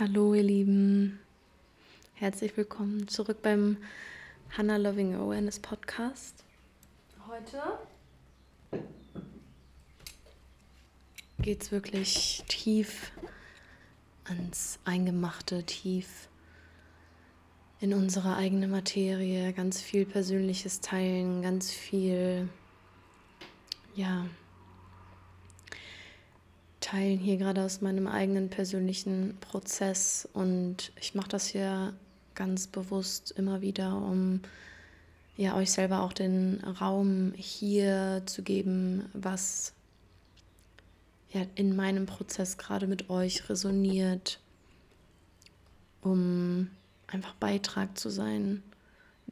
Hallo ihr Lieben, herzlich willkommen zurück beim Hannah Loving Awareness Podcast. Heute geht es wirklich tief ans Eingemachte, tief in unsere eigene Materie, ganz viel Persönliches teilen, ganz viel, ja, teilen hier gerade aus meinem eigenen persönlichen Prozess und ich mache das hier ganz bewusst immer wieder, um ja euch selber auch den Raum hier zu geben, was ja in meinem Prozess gerade mit euch resoniert, um einfach Beitrag zu sein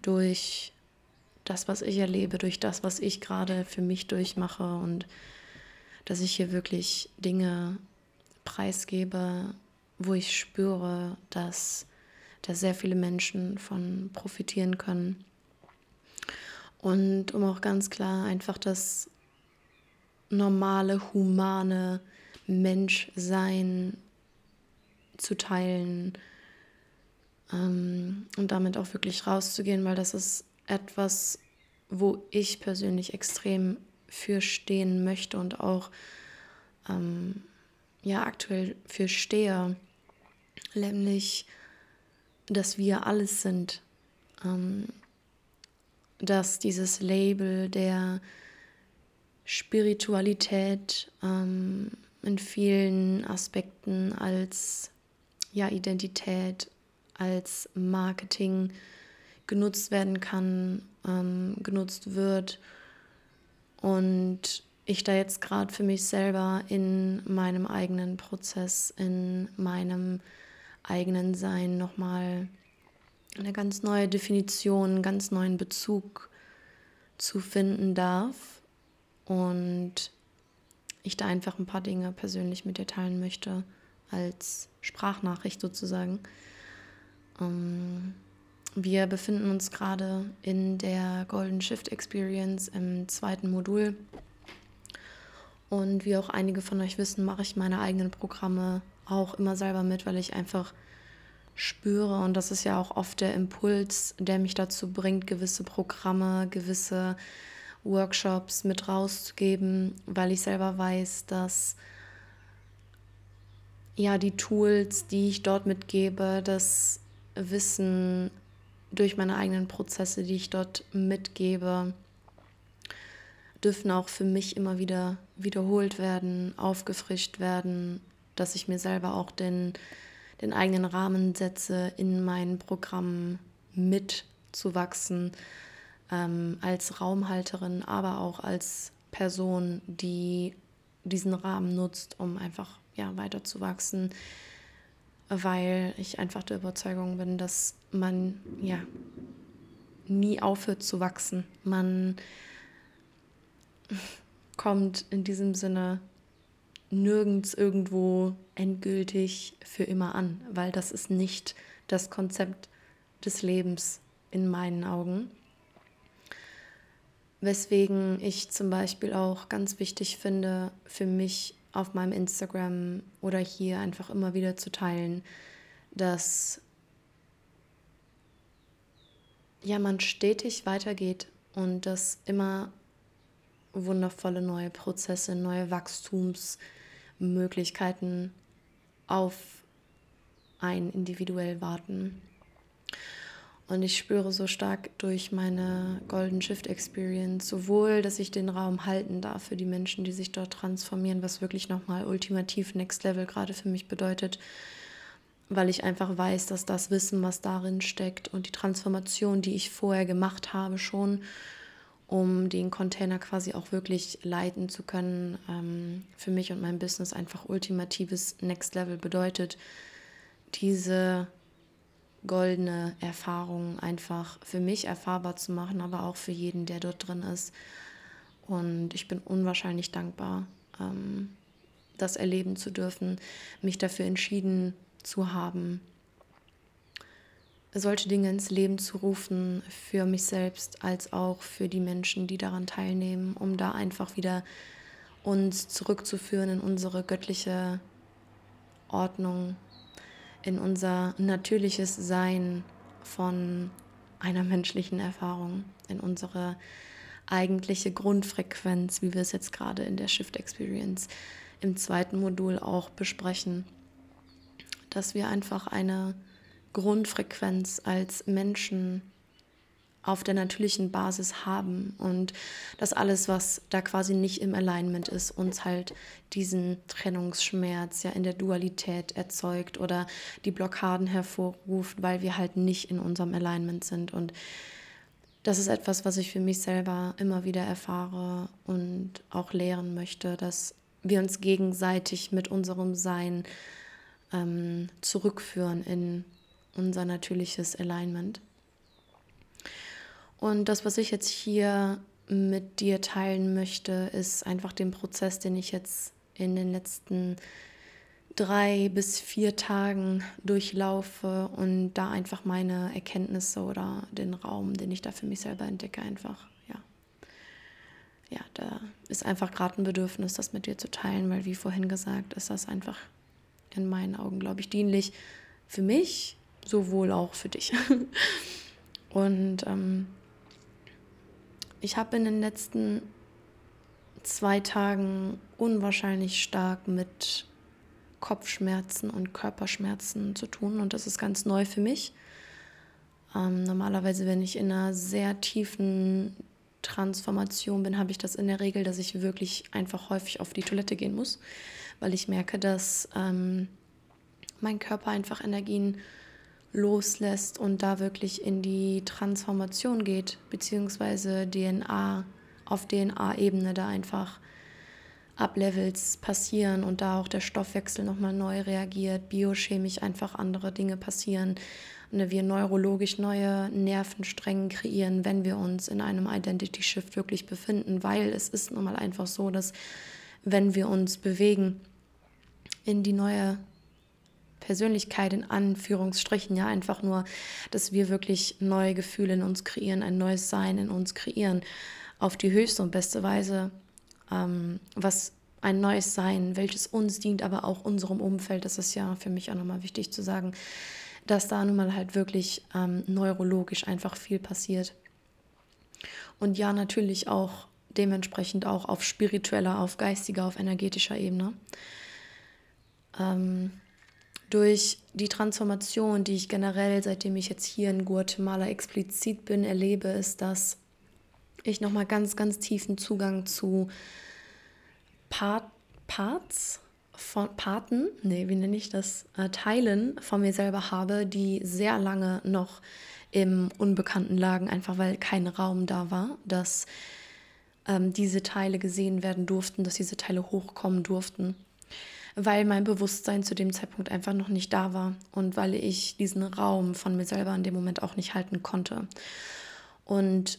durch das, was ich erlebe, durch das, was ich gerade für mich durchmache und dass ich hier wirklich Dinge preisgebe, wo ich spüre, dass da sehr viele Menschen von profitieren können. Und um auch ganz klar einfach das normale, humane Menschsein zu teilen ähm, und damit auch wirklich rauszugehen, weil das ist etwas, wo ich persönlich extrem für stehen möchte und auch ähm, ja aktuell für stehe, nämlich, dass wir alles sind, ähm, dass dieses Label der Spiritualität ähm, in vielen Aspekten als ja, Identität, als Marketing genutzt werden kann, ähm, genutzt wird und ich da jetzt gerade für mich selber in meinem eigenen Prozess, in meinem eigenen Sein nochmal eine ganz neue Definition, einen ganz neuen Bezug zu finden darf. Und ich da einfach ein paar Dinge persönlich mit dir teilen möchte, als Sprachnachricht sozusagen. Ähm, wir befinden uns gerade in der Golden Shift Experience im zweiten Modul. Und wie auch einige von euch wissen, mache ich meine eigenen Programme auch immer selber mit, weil ich einfach spüre, und das ist ja auch oft der Impuls, der mich dazu bringt, gewisse Programme, gewisse Workshops mit rauszugeben, weil ich selber weiß, dass ja die Tools, die ich dort mitgebe, das Wissen durch meine eigenen Prozesse, die ich dort mitgebe, dürfen auch für mich immer wieder wiederholt werden, aufgefrischt werden, dass ich mir selber auch den, den eigenen Rahmen setze, in meinen Programmen mitzuwachsen, ähm, als Raumhalterin, aber auch als Person, die diesen Rahmen nutzt, um einfach ja, weiter zu wachsen, weil ich einfach der Überzeugung bin, dass man ja nie aufhört zu wachsen. Man kommt in diesem Sinne nirgends irgendwo endgültig für immer an, weil das ist nicht das Konzept des Lebens in meinen Augen. Weswegen ich zum Beispiel auch ganz wichtig finde, für mich auf meinem Instagram oder hier einfach immer wieder zu teilen, dass ja man stetig weitergeht und dass immer wundervolle neue Prozesse, neue Wachstumsmöglichkeiten auf ein individuell warten. Und ich spüre so stark durch meine Golden Shift Experience sowohl, dass ich den Raum halten darf für die Menschen, die sich dort transformieren, was wirklich nochmal ultimativ Next Level gerade für mich bedeutet, weil ich einfach weiß, dass das Wissen, was darin steckt und die Transformation, die ich vorher gemacht habe, schon, um den Container quasi auch wirklich leiten zu können, ähm, für mich und mein Business einfach ultimatives Next Level bedeutet, diese goldene Erfahrung einfach für mich erfahrbar zu machen, aber auch für jeden, der dort drin ist. Und ich bin unwahrscheinlich dankbar, ähm, das erleben zu dürfen, mich dafür entschieden zu haben, solche Dinge ins Leben zu rufen, für mich selbst als auch für die Menschen, die daran teilnehmen, um da einfach wieder uns zurückzuführen in unsere göttliche Ordnung, in unser natürliches Sein von einer menschlichen Erfahrung, in unsere eigentliche Grundfrequenz, wie wir es jetzt gerade in der Shift Experience im zweiten Modul auch besprechen, dass wir einfach eine Grundfrequenz als Menschen auf der natürlichen Basis haben und dass alles, was da quasi nicht im Alignment ist, uns halt diesen Trennungsschmerz ja in der Dualität erzeugt oder die Blockaden hervorruft, weil wir halt nicht in unserem Alignment sind. Und das ist etwas, was ich für mich selber immer wieder erfahre und auch lehren möchte, dass wir uns gegenseitig mit unserem Sein ähm, zurückführen in unser natürliches Alignment. Und das, was ich jetzt hier mit dir teilen möchte, ist einfach den Prozess, den ich jetzt in den letzten drei bis vier Tagen durchlaufe und da einfach meine Erkenntnisse oder den Raum, den ich da für mich selber entdecke, einfach, ja. Ja, da ist einfach gerade ein Bedürfnis, das mit dir zu teilen, weil wie vorhin gesagt, ist das einfach in meinen Augen, glaube ich, dienlich für mich, sowohl auch für dich. und ähm, ich habe in den letzten zwei Tagen unwahrscheinlich stark mit Kopfschmerzen und Körperschmerzen zu tun und das ist ganz neu für mich. Ähm, normalerweise, wenn ich in einer sehr tiefen Transformation bin, habe ich das in der Regel, dass ich wirklich einfach häufig auf die Toilette gehen muss, weil ich merke, dass ähm, mein Körper einfach Energien loslässt und da wirklich in die Transformation geht, beziehungsweise DNA auf DNA-Ebene da einfach Uplevels passieren und da auch der Stoffwechsel nochmal neu reagiert, biochemisch einfach andere Dinge passieren, und wir neurologisch neue Nervenstränge kreieren, wenn wir uns in einem Identity Shift wirklich befinden, weil es ist nun mal einfach so, dass wenn wir uns bewegen in die neue Persönlichkeit in Anführungsstrichen, ja, einfach nur, dass wir wirklich neue Gefühle in uns kreieren, ein neues Sein in uns kreieren, auf die höchste und beste Weise, ähm, was ein neues Sein, welches uns dient, aber auch unserem Umfeld, das ist ja für mich auch nochmal wichtig zu sagen, dass da nun mal halt wirklich ähm, neurologisch einfach viel passiert. Und ja, natürlich auch dementsprechend auch auf spiritueller, auf geistiger, auf energetischer Ebene. Ähm, durch die Transformation, die ich generell, seitdem ich jetzt hier in Guatemala explizit bin, erlebe, ist, dass ich nochmal ganz, ganz tiefen Zugang zu Part, Parts von Paten, nee, wie nenne ich das, äh, Teilen von mir selber habe, die sehr lange noch im Unbekannten lagen, einfach weil kein Raum da war, dass ähm, diese Teile gesehen werden durften, dass diese Teile hochkommen durften weil mein Bewusstsein zu dem Zeitpunkt einfach noch nicht da war und weil ich diesen Raum von mir selber in dem Moment auch nicht halten konnte. Und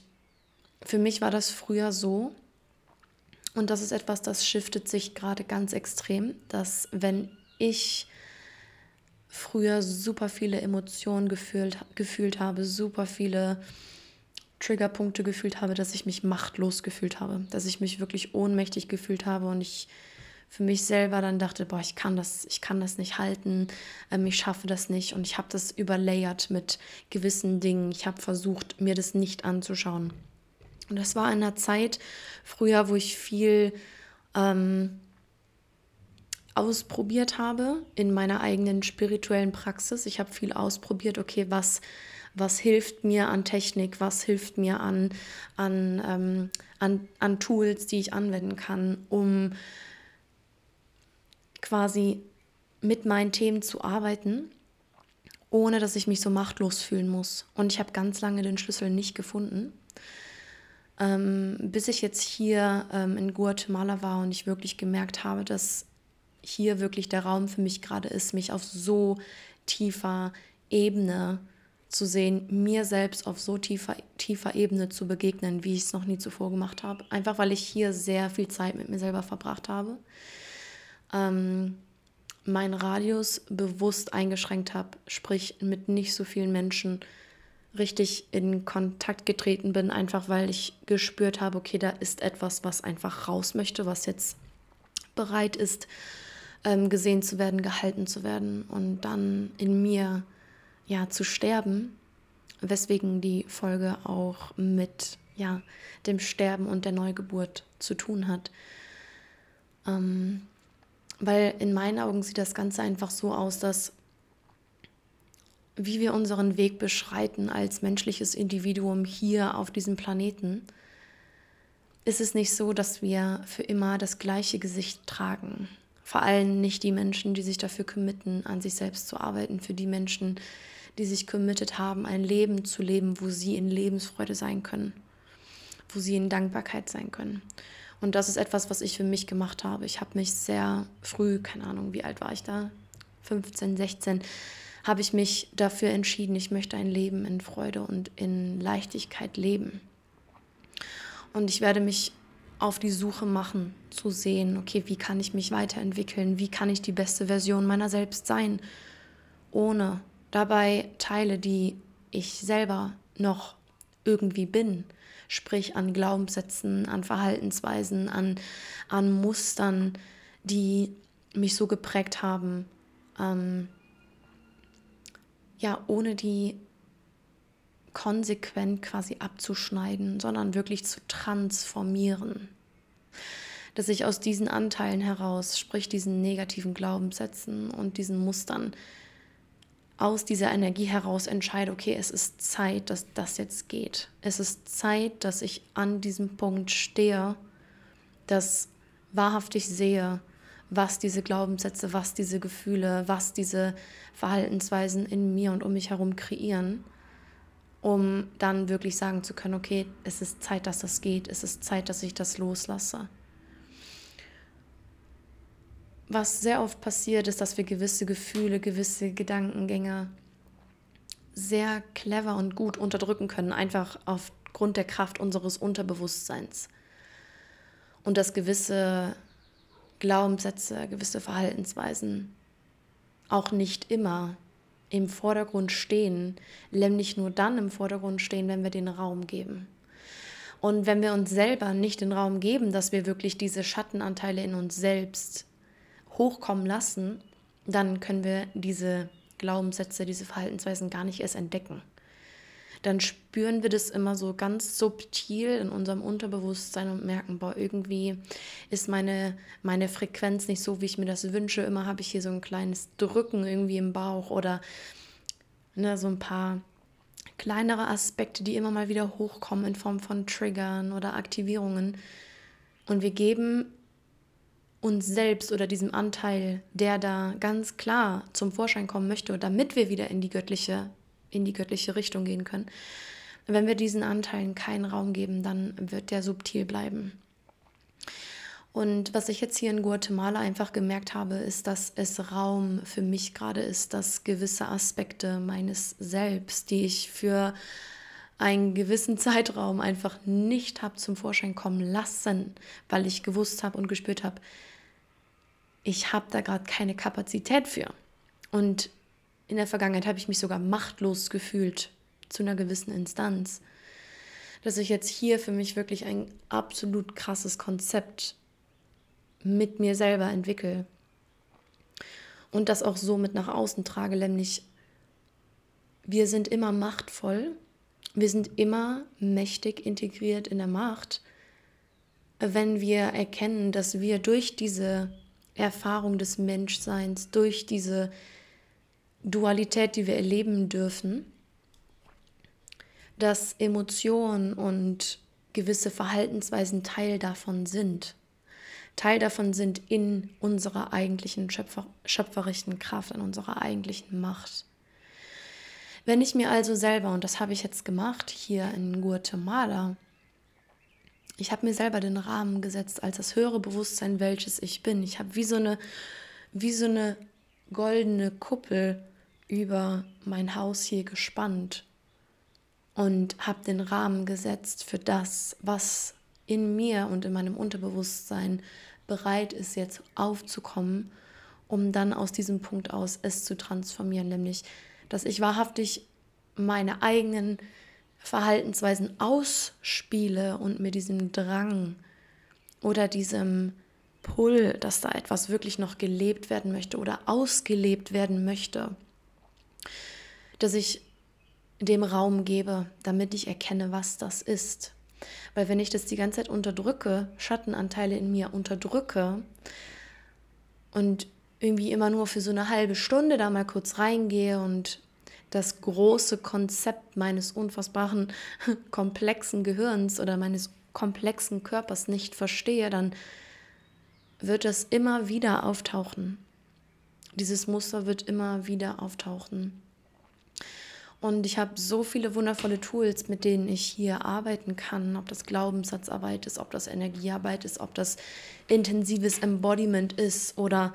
für mich war das früher so, und das ist etwas, das shiftet sich gerade ganz extrem, dass wenn ich früher super viele Emotionen gefühlt, gefühlt habe, super viele Triggerpunkte gefühlt habe, dass ich mich machtlos gefühlt habe, dass ich mich wirklich ohnmächtig gefühlt habe und ich für mich selber dann dachte, boah, ich kann das, ich kann das nicht halten, ähm, ich schaffe das nicht und ich habe das überlayert mit gewissen Dingen. Ich habe versucht, mir das nicht anzuschauen. Und das war in einer Zeit früher, wo ich viel ähm, ausprobiert habe in meiner eigenen spirituellen Praxis. Ich habe viel ausprobiert, okay, was, was hilft mir an Technik, was hilft mir an, an, ähm, an, an Tools, die ich anwenden kann, um quasi mit meinen Themen zu arbeiten, ohne dass ich mich so machtlos fühlen muss. Und ich habe ganz lange den Schlüssel nicht gefunden, ähm, bis ich jetzt hier ähm, in Guatemala war und ich wirklich gemerkt habe, dass hier wirklich der Raum für mich gerade ist, mich auf so tiefer Ebene zu sehen, mir selbst auf so tiefer, tiefer Ebene zu begegnen, wie ich es noch nie zuvor gemacht habe. Einfach weil ich hier sehr viel Zeit mit mir selber verbracht habe ähm, meinen Radius bewusst eingeschränkt habe, sprich mit nicht so vielen Menschen richtig in Kontakt getreten bin, einfach weil ich gespürt habe, okay, da ist etwas, was einfach raus möchte, was jetzt bereit ist, ähm, gesehen zu werden, gehalten zu werden und dann in mir ja zu sterben, weswegen die Folge auch mit ja dem Sterben und der Neugeburt zu tun hat. Ähm, weil in meinen Augen sieht das Ganze einfach so aus, dass wie wir unseren Weg beschreiten als menschliches Individuum hier auf diesem Planeten, ist es nicht so, dass wir für immer das gleiche Gesicht tragen. Vor allem nicht die Menschen, die sich dafür committen, an sich selbst zu arbeiten, für die Menschen, die sich committed haben, ein Leben zu leben, wo sie in Lebensfreude sein können, wo sie in Dankbarkeit sein können. Und das ist etwas, was ich für mich gemacht habe. Ich habe mich sehr früh, keine Ahnung, wie alt war ich da? 15, 16, habe ich mich dafür entschieden, ich möchte ein Leben in Freude und in Leichtigkeit leben. Und ich werde mich auf die Suche machen, zu sehen, okay, wie kann ich mich weiterentwickeln, wie kann ich die beste Version meiner selbst sein, ohne dabei Teile, die ich selber noch irgendwie bin, sprich an Glaubenssätzen, an Verhaltensweisen, an, an Mustern, die mich so geprägt haben, ähm, ja, ohne die konsequent quasi abzuschneiden, sondern wirklich zu transformieren. Dass ich aus diesen Anteilen heraus, sprich diesen negativen Glaubenssätzen und diesen Mustern, aus dieser Energie heraus entscheide, okay, es ist Zeit, dass das jetzt geht. Es ist Zeit, dass ich an diesem Punkt stehe, dass wahrhaftig sehe, was diese Glaubenssätze, was diese Gefühle, was diese Verhaltensweisen in mir und um mich herum kreieren um dann wirklich sagen zu können, okay, es ist Zeit, dass das geht, es ist Zeit, dass ich das loslasse. Was sehr oft passiert, ist, dass wir gewisse Gefühle, gewisse Gedankengänge sehr clever und gut unterdrücken können, einfach aufgrund der Kraft unseres Unterbewusstseins. Und dass gewisse Glaubenssätze, gewisse Verhaltensweisen auch nicht immer im Vordergrund stehen, nämlich nur dann im Vordergrund stehen, wenn wir den Raum geben. Und wenn wir uns selber nicht den Raum geben, dass wir wirklich diese Schattenanteile in uns selbst hochkommen lassen, dann können wir diese Glaubenssätze, diese Verhaltensweisen gar nicht erst entdecken dann spüren wir das immer so ganz subtil in unserem Unterbewusstsein und merken, boah, irgendwie ist meine, meine Frequenz nicht so, wie ich mir das wünsche. Immer habe ich hier so ein kleines Drücken irgendwie im Bauch oder ne, so ein paar kleinere Aspekte, die immer mal wieder hochkommen in Form von Triggern oder Aktivierungen. Und wir geben uns selbst oder diesem Anteil, der da ganz klar zum Vorschein kommen möchte, damit wir wieder in die göttliche in die göttliche Richtung gehen können. Wenn wir diesen Anteilen keinen Raum geben, dann wird der subtil bleiben. Und was ich jetzt hier in Guatemala einfach gemerkt habe, ist, dass es Raum für mich gerade ist, dass gewisse Aspekte meines Selbst, die ich für einen gewissen Zeitraum einfach nicht habe zum Vorschein kommen lassen, weil ich gewusst habe und gespürt habe, ich habe da gerade keine Kapazität für. Und in der Vergangenheit habe ich mich sogar machtlos gefühlt zu einer gewissen Instanz. Dass ich jetzt hier für mich wirklich ein absolut krasses Konzept mit mir selber entwickle und das auch so mit nach außen trage, nämlich wir sind immer machtvoll, wir sind immer mächtig integriert in der Macht, wenn wir erkennen, dass wir durch diese Erfahrung des Menschseins, durch diese Dualität, die wir erleben dürfen, dass Emotionen und gewisse Verhaltensweisen Teil davon sind. Teil davon sind in unserer eigentlichen Schöpfer, schöpferischen Kraft, in unserer eigentlichen Macht. Wenn ich mir also selber, und das habe ich jetzt gemacht hier in Guatemala, ich habe mir selber den Rahmen gesetzt als das höhere Bewusstsein, welches ich bin. Ich habe wie so eine, wie so eine goldene Kuppel über mein Haus hier gespannt und habe den Rahmen gesetzt für das, was in mir und in meinem Unterbewusstsein bereit ist, jetzt aufzukommen, um dann aus diesem Punkt aus es zu transformieren, nämlich, dass ich wahrhaftig meine eigenen Verhaltensweisen ausspiele und mir diesem Drang oder diesem Pull, dass da etwas wirklich noch gelebt werden möchte oder ausgelebt werden möchte, dass ich dem Raum gebe, damit ich erkenne, was das ist. Weil wenn ich das die ganze Zeit unterdrücke, Schattenanteile in mir unterdrücke und irgendwie immer nur für so eine halbe Stunde da mal kurz reingehe und das große Konzept meines unfassbaren, komplexen Gehirns oder meines komplexen Körpers nicht verstehe, dann wird es immer wieder auftauchen. Dieses Muster wird immer wieder auftauchen. Und ich habe so viele wundervolle Tools, mit denen ich hier arbeiten kann, ob das Glaubenssatzarbeit ist, ob das Energiearbeit ist, ob das intensives Embodiment ist oder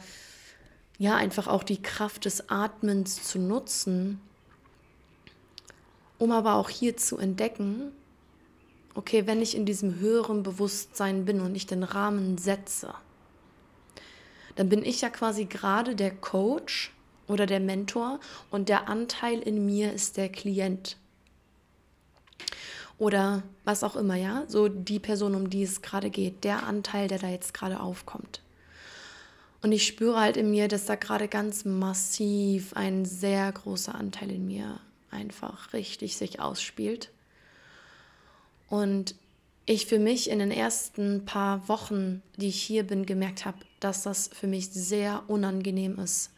ja, einfach auch die Kraft des Atmens zu nutzen, um aber auch hier zu entdecken, okay, wenn ich in diesem höheren Bewusstsein bin und ich den Rahmen setze, dann bin ich ja quasi gerade der Coach oder der Mentor und der Anteil in mir ist der Klient. Oder was auch immer, ja, so die Person, um die es gerade geht, der Anteil, der da jetzt gerade aufkommt. Und ich spüre halt in mir, dass da gerade ganz massiv ein sehr großer Anteil in mir einfach richtig sich ausspielt. Und ich für mich in den ersten paar Wochen, die ich hier bin, gemerkt habe, dass das für mich sehr unangenehm ist,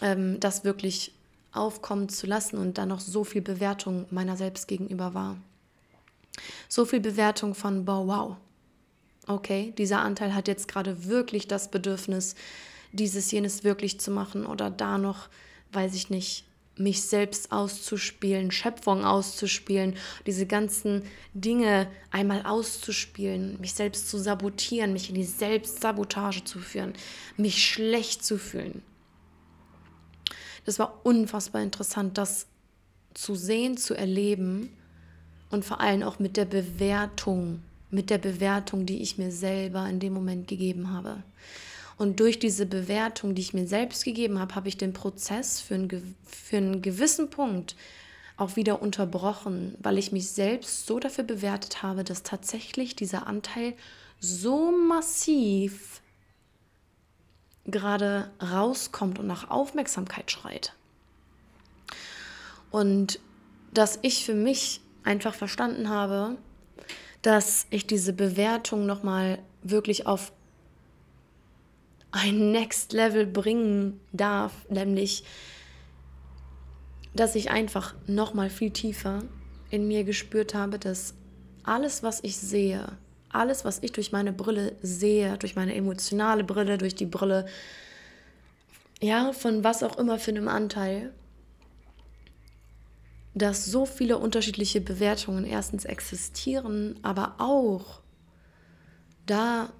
ähm, das wirklich aufkommen zu lassen und da noch so viel Bewertung meiner selbst gegenüber war. So viel Bewertung von, boah, wow, okay, dieser Anteil hat jetzt gerade wirklich das Bedürfnis, dieses, jenes wirklich zu machen oder da noch, weiß ich nicht, mich selbst auszuspielen, Schöpfung auszuspielen, diese ganzen Dinge einmal auszuspielen, mich selbst zu sabotieren, mich in die Selbstsabotage zu führen, mich schlecht zu fühlen. Das war unfassbar interessant, das zu sehen, zu erleben und vor allem auch mit der Bewertung, mit der Bewertung, die ich mir selber in dem Moment gegeben habe. Und durch diese Bewertung, die ich mir selbst gegeben habe, habe ich den Prozess für einen, für einen gewissen Punkt auch wieder unterbrochen, weil ich mich selbst so dafür bewertet habe, dass tatsächlich dieser Anteil so massiv gerade rauskommt und nach Aufmerksamkeit schreit. Und dass ich für mich einfach verstanden habe, dass ich diese Bewertung nochmal wirklich auf ein Next Level bringen darf, nämlich dass ich einfach noch mal viel tiefer in mir gespürt habe, dass alles, was ich sehe, alles, was ich durch meine Brille sehe, durch meine emotionale Brille, durch die Brille, ja, von was auch immer für einem Anteil, dass so viele unterschiedliche Bewertungen erstens existieren, aber auch da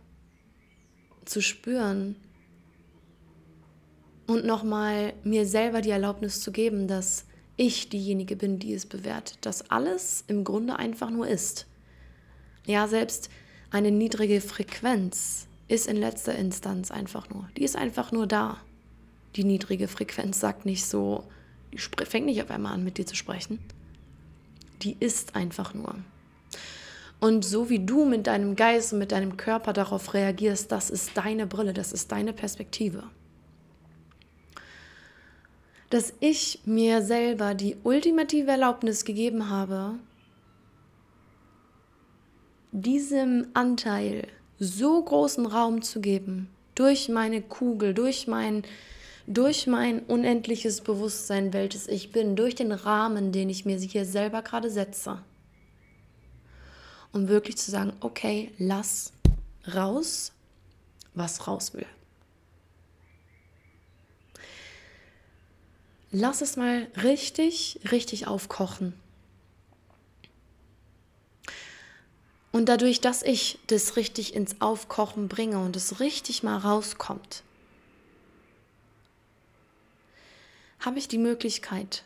zu spüren und nochmal mir selber die Erlaubnis zu geben, dass ich diejenige bin, die es bewertet, dass alles im Grunde einfach nur ist. Ja, selbst eine niedrige Frequenz ist in letzter Instanz einfach nur. Die ist einfach nur da. Die niedrige Frequenz sagt nicht so, die fängt nicht auf einmal an, mit dir zu sprechen. Die ist einfach nur. Und so wie du mit deinem Geist und mit deinem Körper darauf reagierst, das ist deine Brille, das ist deine Perspektive. Dass ich mir selber die ultimative Erlaubnis gegeben habe, diesem Anteil so großen Raum zu geben, durch meine Kugel, durch mein, durch mein unendliches Bewusstsein, welches ich bin, durch den Rahmen, den ich mir hier selber gerade setze um wirklich zu sagen, okay, lass raus, was raus will. Lass es mal richtig, richtig aufkochen. Und dadurch, dass ich das richtig ins Aufkochen bringe und es richtig mal rauskommt, habe ich die Möglichkeit,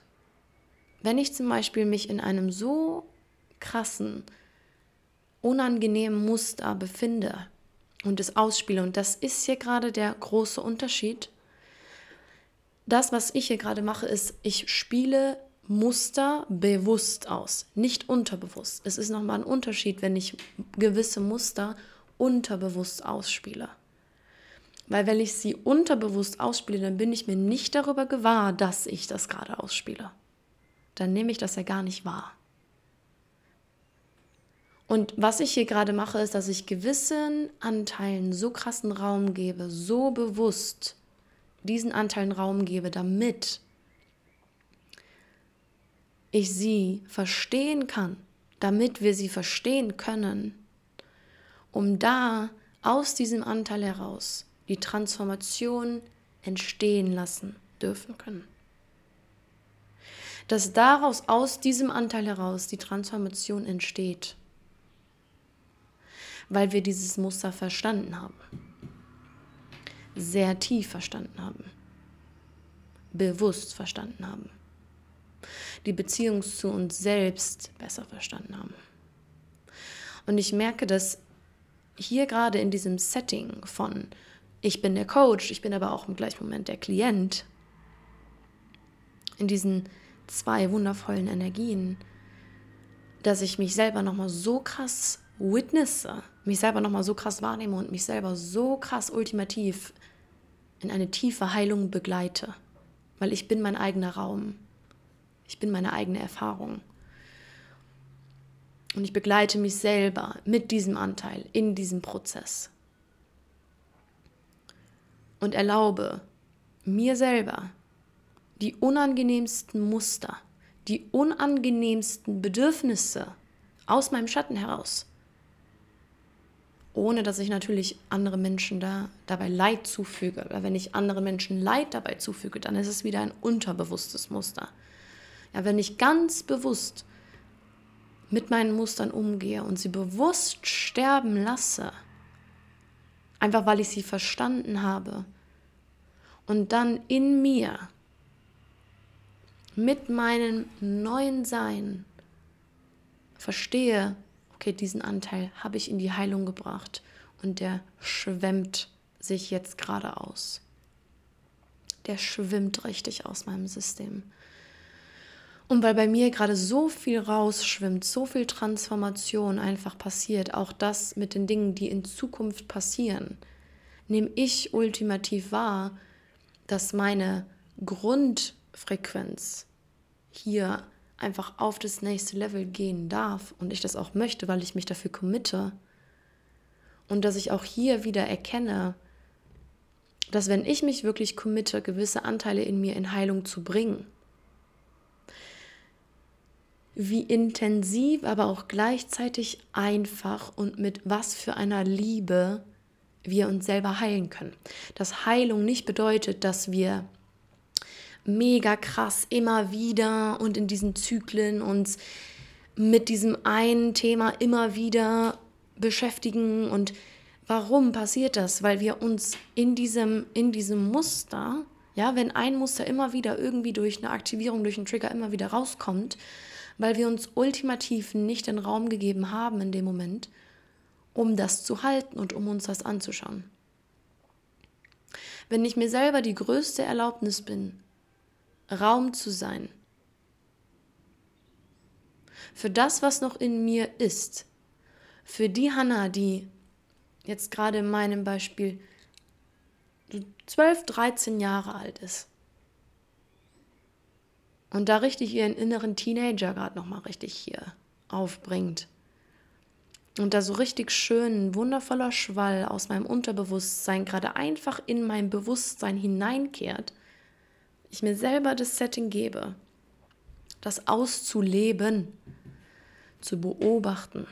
wenn ich zum Beispiel mich in einem so krassen, unangenehmen Muster befinde und es ausspiele. Und das ist hier gerade der große Unterschied. Das, was ich hier gerade mache, ist, ich spiele Muster bewusst aus, nicht unterbewusst. Es ist nochmal ein Unterschied, wenn ich gewisse Muster unterbewusst ausspiele. Weil wenn ich sie unterbewusst ausspiele, dann bin ich mir nicht darüber gewahr, dass ich das gerade ausspiele. Dann nehme ich das ja gar nicht wahr. Und was ich hier gerade mache, ist, dass ich gewissen Anteilen so krassen Raum gebe, so bewusst diesen Anteilen Raum gebe, damit ich sie verstehen kann, damit wir sie verstehen können, um da aus diesem Anteil heraus die Transformation entstehen lassen dürfen können. Dass daraus, aus diesem Anteil heraus, die Transformation entsteht, weil wir dieses Muster verstanden haben, sehr tief verstanden haben, bewusst verstanden haben, die Beziehung zu uns selbst besser verstanden haben. Und ich merke, dass hier gerade in diesem Setting von ich bin der Coach, ich bin aber auch im gleichen Moment der Klient, in diesen zwei wundervollen Energien, dass ich mich selber nochmal so krass witnesse, mich selber nochmal so krass wahrnehme und mich selber so krass ultimativ in eine tiefe Heilung begleite, weil ich bin mein eigener Raum, ich bin meine eigene Erfahrung. Und ich begleite mich selber mit diesem Anteil in diesem Prozess. Und erlaube mir selber die unangenehmsten Muster, die unangenehmsten Bedürfnisse aus meinem Schatten heraus, ohne dass ich natürlich andere Menschen da dabei Leid zufüge. Weil wenn ich anderen Menschen Leid dabei zufüge, dann ist es wieder ein unterbewusstes Muster. Ja, wenn ich ganz bewusst mit meinen Mustern umgehe und sie bewusst sterben lasse, einfach weil ich sie verstanden habe, und dann in mir mit meinem neuen Sein verstehe, okay, diesen Anteil habe ich in die Heilung gebracht und der schwemmt sich jetzt gerade aus. Der schwimmt richtig aus meinem System. Und weil bei mir gerade so viel rausschwimmt, so viel Transformation einfach passiert, auch das mit den Dingen, die in Zukunft passieren, nehme ich ultimativ wahr, dass meine Grundfrequenz hier einfach auf das nächste Level gehen darf und ich das auch möchte, weil ich mich dafür committe. Und dass ich auch hier wieder erkenne, dass wenn ich mich wirklich committe, gewisse Anteile in mir in Heilung zu bringen, wie intensiv, aber auch gleichzeitig einfach und mit was für einer Liebe wir uns selber heilen können. Dass Heilung nicht bedeutet, dass wir mega krass immer wieder und in diesen Zyklen uns mit diesem einen Thema immer wieder beschäftigen und warum passiert das? Weil wir uns in diesem, in diesem Muster, ja, wenn ein Muster immer wieder irgendwie durch eine Aktivierung, durch einen Trigger immer wieder rauskommt, weil wir uns ultimativ nicht den Raum gegeben haben in dem Moment, um das zu halten und um uns das anzuschauen. Wenn ich mir selber die größte Erlaubnis bin, Raum zu sein, für das, was noch in mir ist, für die Hanna, die jetzt gerade in meinem Beispiel 12, 13 Jahre alt ist. Und da richtig ihren inneren Teenager gerade noch mal richtig hier aufbringt. Und da so richtig schön wundervoller Schwall aus meinem Unterbewusstsein gerade einfach in mein Bewusstsein hineinkehrt, ich mir selber das Setting gebe, das auszuleben, zu beobachten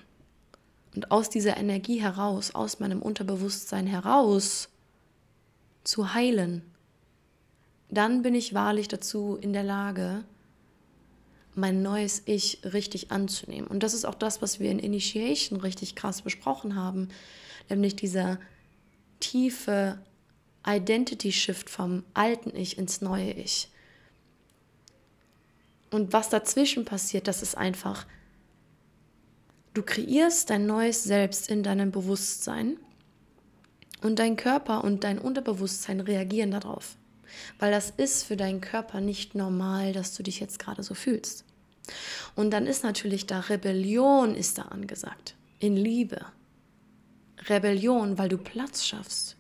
und aus dieser Energie heraus, aus meinem Unterbewusstsein heraus zu heilen, dann bin ich wahrlich dazu in der Lage, mein neues Ich richtig anzunehmen. Und das ist auch das, was wir in Initiation richtig krass besprochen haben, nämlich dieser tiefe Identity Shift vom alten Ich ins neue Ich. Und was dazwischen passiert, das ist einfach, du kreierst dein neues Selbst in deinem Bewusstsein und dein Körper und dein Unterbewusstsein reagieren darauf. Weil das ist für deinen Körper nicht normal, dass du dich jetzt gerade so fühlst. Und dann ist natürlich da Rebellion ist da angesagt. In Liebe. Rebellion, weil du Platz schaffst.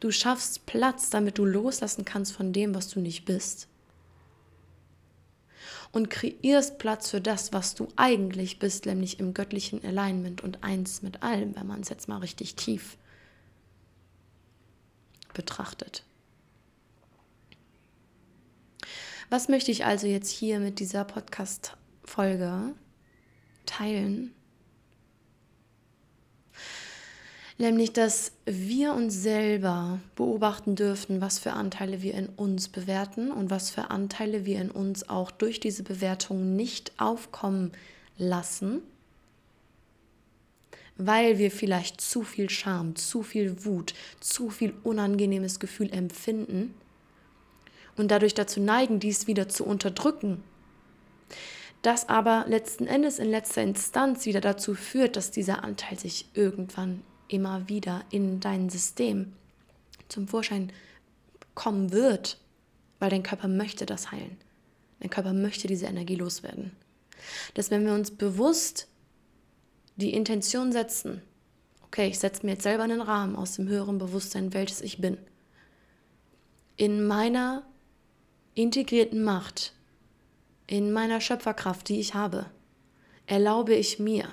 Du schaffst Platz, damit du loslassen kannst von dem, was du nicht bist. Und kreierst Platz für das, was du eigentlich bist, nämlich im göttlichen Alignment und eins mit allem, wenn man es jetzt mal richtig tief betrachtet. Was möchte ich also jetzt hier mit dieser Podcast-Folge teilen? Nämlich, dass wir uns selber beobachten dürfen, was für Anteile wir in uns bewerten und was für Anteile wir in uns auch durch diese Bewertung nicht aufkommen lassen, weil wir vielleicht zu viel Scham, zu viel Wut, zu viel unangenehmes Gefühl empfinden und dadurch dazu neigen, dies wieder zu unterdrücken. Das aber letzten Endes in letzter Instanz wieder dazu führt, dass dieser Anteil sich irgendwann immer wieder in dein System zum Vorschein kommen wird, weil dein Körper möchte das heilen. Dein Körper möchte diese Energie loswerden. Dass wenn wir uns bewusst die Intention setzen, okay, ich setze mir jetzt selber einen Rahmen aus dem höheren Bewusstsein, welches ich bin, in meiner integrierten Macht, in meiner Schöpferkraft, die ich habe, erlaube ich mir,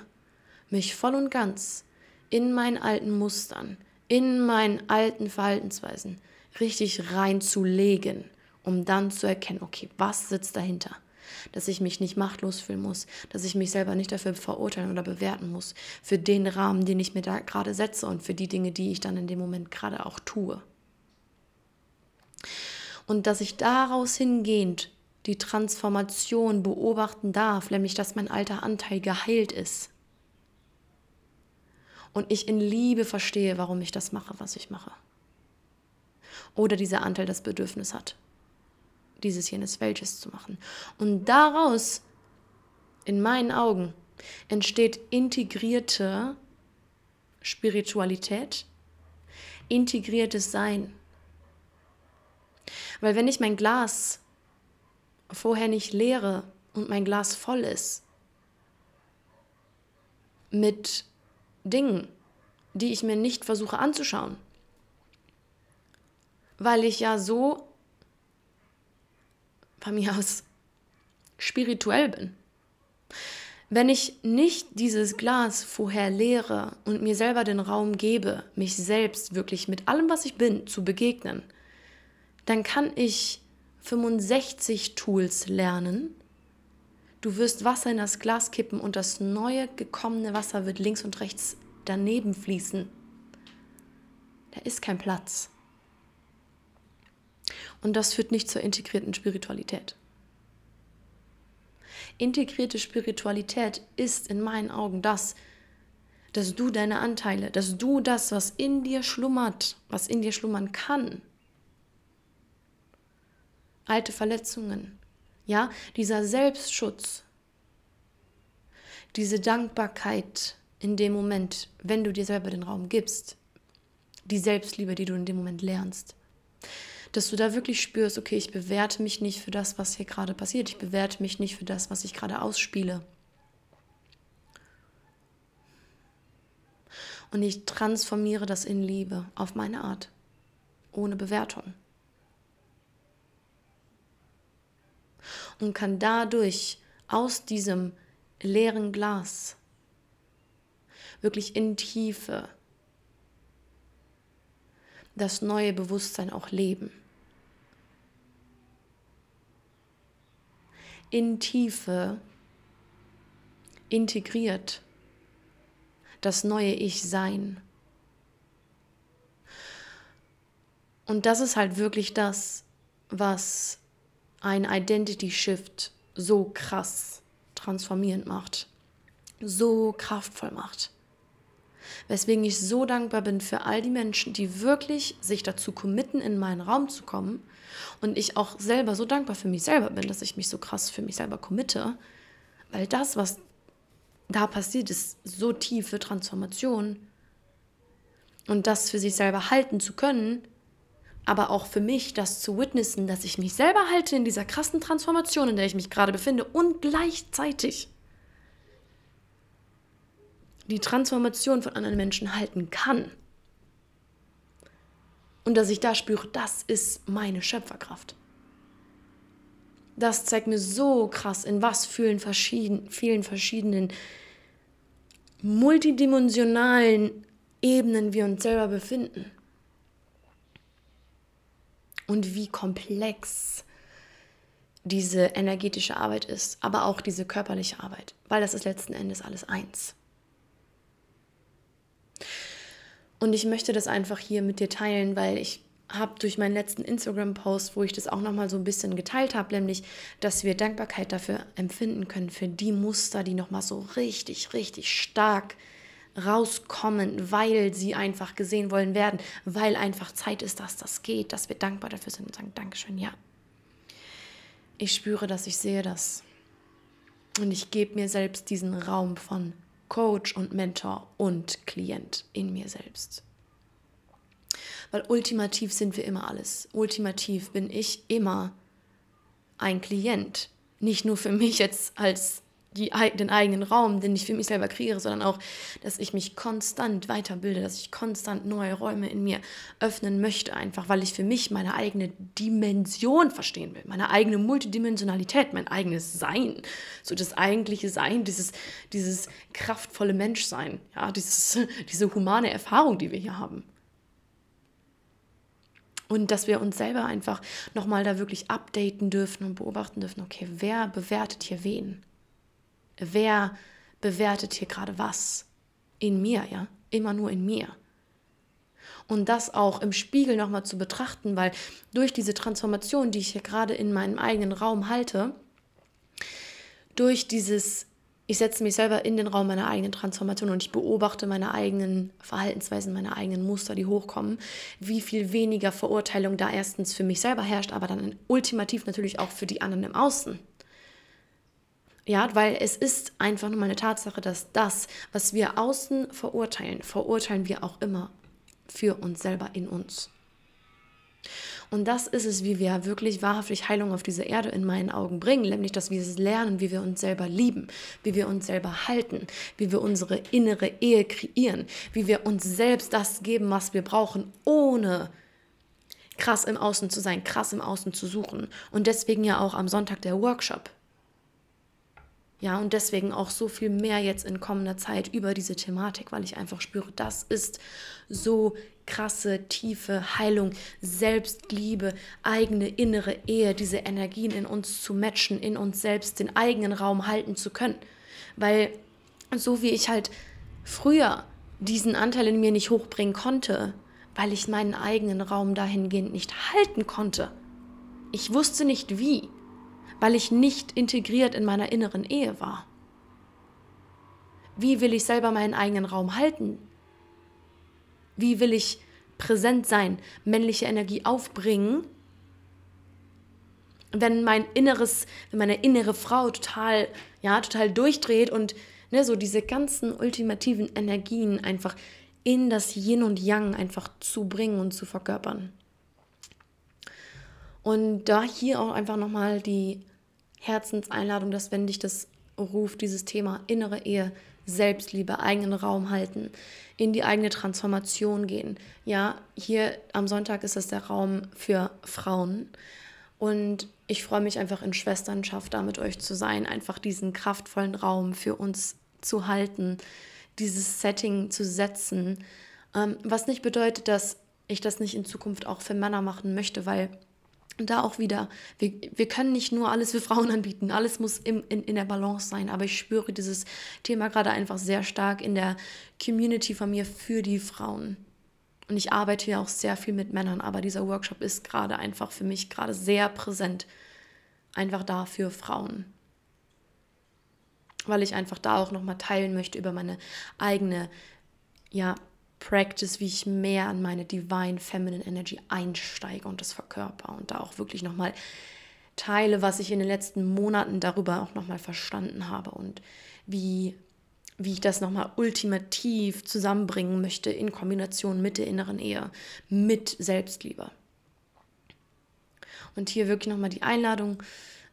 mich voll und ganz in meinen alten Mustern, in meinen alten Verhaltensweisen richtig reinzulegen, um dann zu erkennen, okay, was sitzt dahinter? Dass ich mich nicht machtlos fühlen muss, dass ich mich selber nicht dafür verurteilen oder bewerten muss, für den Rahmen, den ich mir da gerade setze und für die Dinge, die ich dann in dem Moment gerade auch tue. Und dass ich daraus hingehend die Transformation beobachten darf, nämlich dass mein alter Anteil geheilt ist und ich in Liebe verstehe, warum ich das mache, was ich mache. Oder dieser Anteil das Bedürfnis hat, dieses jenes welches zu machen. Und daraus, in meinen Augen, entsteht integrierte Spiritualität, integriertes Sein. Weil wenn ich mein Glas vorher nicht leere und mein Glas voll ist mit Dingen, die ich mir nicht versuche anzuschauen. Weil ich ja so von mir aus spirituell bin. Wenn ich nicht dieses Glas vorher leere und mir selber den Raum gebe, mich selbst wirklich mit allem, was ich bin, zu begegnen, dann kann ich 65 Tools lernen, Du wirst Wasser in das Glas kippen und das neue gekommene Wasser wird links und rechts daneben fließen. Da ist kein Platz. Und das führt nicht zur integrierten Spiritualität. Integrierte Spiritualität ist in meinen Augen das, dass du deine Anteile, dass du das, was in dir schlummert, was in dir schlummern kann, alte Verletzungen, ja, dieser Selbstschutz, diese Dankbarkeit in dem Moment, wenn du dir selber den Raum gibst, die Selbstliebe, die du in dem Moment lernst, dass du da wirklich spürst, okay, ich bewerte mich nicht für das, was hier gerade passiert, ich bewerte mich nicht für das, was ich gerade ausspiele. Und ich transformiere das in Liebe auf meine Art, ohne Bewertung. Und kann dadurch aus diesem leeren Glas wirklich in Tiefe das neue Bewusstsein auch leben. In Tiefe integriert das neue Ich sein. Und das ist halt wirklich das, was ein Identity Shift so krass transformierend macht, so kraftvoll macht. Weswegen ich so dankbar bin für all die Menschen, die wirklich sich dazu committen, in meinen Raum zu kommen. Und ich auch selber so dankbar für mich selber bin, dass ich mich so krass für mich selber committe. Weil das, was da passiert, ist so tiefe Transformation. Und das für sich selber halten zu können, aber auch für mich das zu witnessen, dass ich mich selber halte in dieser krassen Transformation, in der ich mich gerade befinde und gleichzeitig die Transformation von anderen Menschen halten kann. Und dass ich da spüre, das ist meine Schöpferkraft. Das zeigt mir so krass, in was vielen, verschieden, vielen verschiedenen multidimensionalen Ebenen wir uns selber befinden. Und wie komplex diese energetische Arbeit ist, aber auch diese körperliche Arbeit, weil das ist letzten Endes alles eins. Und ich möchte das einfach hier mit dir teilen, weil ich habe durch meinen letzten Instagram-Post, wo ich das auch nochmal so ein bisschen geteilt habe, nämlich, dass wir Dankbarkeit dafür empfinden können, für die Muster, die nochmal so richtig, richtig stark rauskommen, weil sie einfach gesehen wollen werden, weil einfach Zeit ist, dass das geht, dass wir dankbar dafür sind und sagen, Dankeschön, ja. Ich spüre das, ich sehe das. Und ich gebe mir selbst diesen Raum von Coach und Mentor und Klient in mir selbst. Weil ultimativ sind wir immer alles. Ultimativ bin ich immer ein Klient. Nicht nur für mich jetzt als die, den eigenen Raum, den ich für mich selber kreiere, sondern auch, dass ich mich konstant weiterbilde, dass ich konstant neue Räume in mir öffnen möchte, einfach weil ich für mich meine eigene Dimension verstehen will, meine eigene Multidimensionalität, mein eigenes Sein, so das eigentliche Sein, dieses, dieses kraftvolle Menschsein, ja, dieses, diese humane Erfahrung, die wir hier haben. Und dass wir uns selber einfach nochmal da wirklich updaten dürfen und beobachten dürfen, okay, wer bewertet hier wen? Wer bewertet hier gerade was? In mir, ja? Immer nur in mir. Und das auch im Spiegel nochmal zu betrachten, weil durch diese Transformation, die ich hier gerade in meinem eigenen Raum halte, durch dieses ich setze mich selber in den Raum meiner eigenen Transformation und ich beobachte meine eigenen Verhaltensweisen, meine eigenen Muster, die hochkommen, wie viel weniger Verurteilung da erstens für mich selber herrscht, aber dann ultimativ natürlich auch für die anderen im Außen. Ja, weil es ist einfach nur mal eine Tatsache, dass das, was wir außen verurteilen, verurteilen wir auch immer für uns selber in uns. Und das ist es, wie wir wirklich wahrhaftig Heilung auf diese Erde in meinen Augen bringen, nämlich dass wir es lernen, wie wir uns selber lieben, wie wir uns selber halten, wie wir unsere innere Ehe kreieren, wie wir uns selbst das geben, was wir brauchen, ohne krass im Außen zu sein, krass im Außen zu suchen. Und deswegen ja auch am Sonntag der Workshop. Ja, und deswegen auch so viel mehr jetzt in kommender Zeit über diese Thematik, weil ich einfach spüre, das ist so krasse, tiefe Heilung, Selbstliebe, eigene innere Ehe, diese Energien in uns zu matchen, in uns selbst den eigenen Raum halten zu können. Weil so wie ich halt früher diesen Anteil in mir nicht hochbringen konnte, weil ich meinen eigenen Raum dahingehend nicht halten konnte. Ich wusste nicht wie, weil ich nicht integriert in meiner inneren Ehe war. Wie will ich selber meinen eigenen Raum halten? Wie will ich präsent sein, männliche Energie aufbringen, wenn mein inneres, wenn meine innere Frau total, ja, total durchdreht und ne, so diese ganzen ultimativen Energien einfach in das Yin und Yang einfach zu bringen und zu verkörpern. Und da hier auch einfach nochmal die Herzenseinladung, dass wenn dich das ruft, dieses Thema innere Ehe, Selbstliebe, eigenen Raum halten, in die eigene Transformation gehen. Ja, hier am Sonntag ist es der Raum für Frauen. Und ich freue mich einfach in Schwesternschaft da mit euch zu sein, einfach diesen kraftvollen Raum für uns zu halten, dieses Setting zu setzen. Ähm, was nicht bedeutet, dass ich das nicht in Zukunft auch für Männer machen möchte, weil da auch wieder, wir, wir können nicht nur alles für Frauen anbieten, alles muss im, in, in der Balance sein, aber ich spüre dieses Thema gerade einfach sehr stark in der Community von mir für die Frauen. Und ich arbeite ja auch sehr viel mit Männern, aber dieser Workshop ist gerade einfach für mich gerade sehr präsent, einfach da für Frauen. Weil ich einfach da auch nochmal teilen möchte über meine eigene, ja, Practice, wie ich mehr an meine Divine Feminine Energy einsteige und das verkörper und da auch wirklich nochmal teile, was ich in den letzten Monaten darüber auch nochmal verstanden habe und wie, wie ich das nochmal ultimativ zusammenbringen möchte in Kombination mit der inneren Ehe, mit Selbstliebe. Und hier wirklich nochmal die Einladung,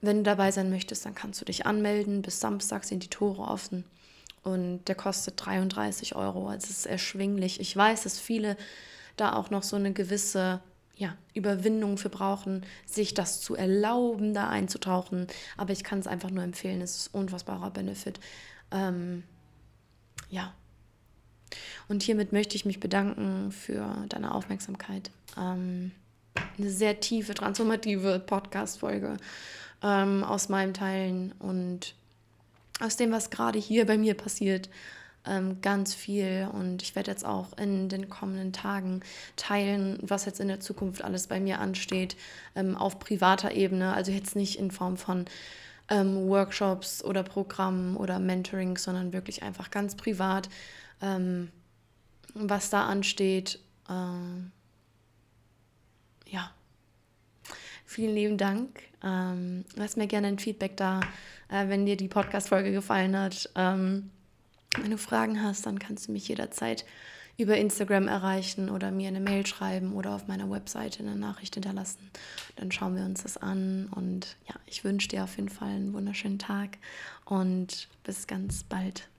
wenn du dabei sein möchtest, dann kannst du dich anmelden. Bis Samstag sind die Tore offen. Und der kostet 33 Euro. Also es ist erschwinglich. Ich weiß, dass viele da auch noch so eine gewisse ja, Überwindung für brauchen, sich das zu erlauben, da einzutauchen. Aber ich kann es einfach nur empfehlen, es ist ein unfassbarer Benefit. Ähm, ja. Und hiermit möchte ich mich bedanken für deine Aufmerksamkeit. Ähm, eine sehr tiefe, transformative Podcast-Folge ähm, aus meinem Teilen und aus dem, was gerade hier bei mir passiert, ähm, ganz viel. Und ich werde jetzt auch in den kommenden Tagen teilen, was jetzt in der Zukunft alles bei mir ansteht, ähm, auf privater Ebene. Also jetzt nicht in Form von ähm, Workshops oder Programmen oder Mentoring, sondern wirklich einfach ganz privat, was da ansteht. Äh, ja, Vielen lieben Dank. Ähm, lass mir gerne ein Feedback da, äh, wenn dir die Podcast-Folge gefallen hat. Ähm, wenn du Fragen hast, dann kannst du mich jederzeit über Instagram erreichen oder mir eine Mail schreiben oder auf meiner Webseite eine Nachricht hinterlassen. Dann schauen wir uns das an und ja, ich wünsche dir auf jeden Fall einen wunderschönen Tag und bis ganz bald.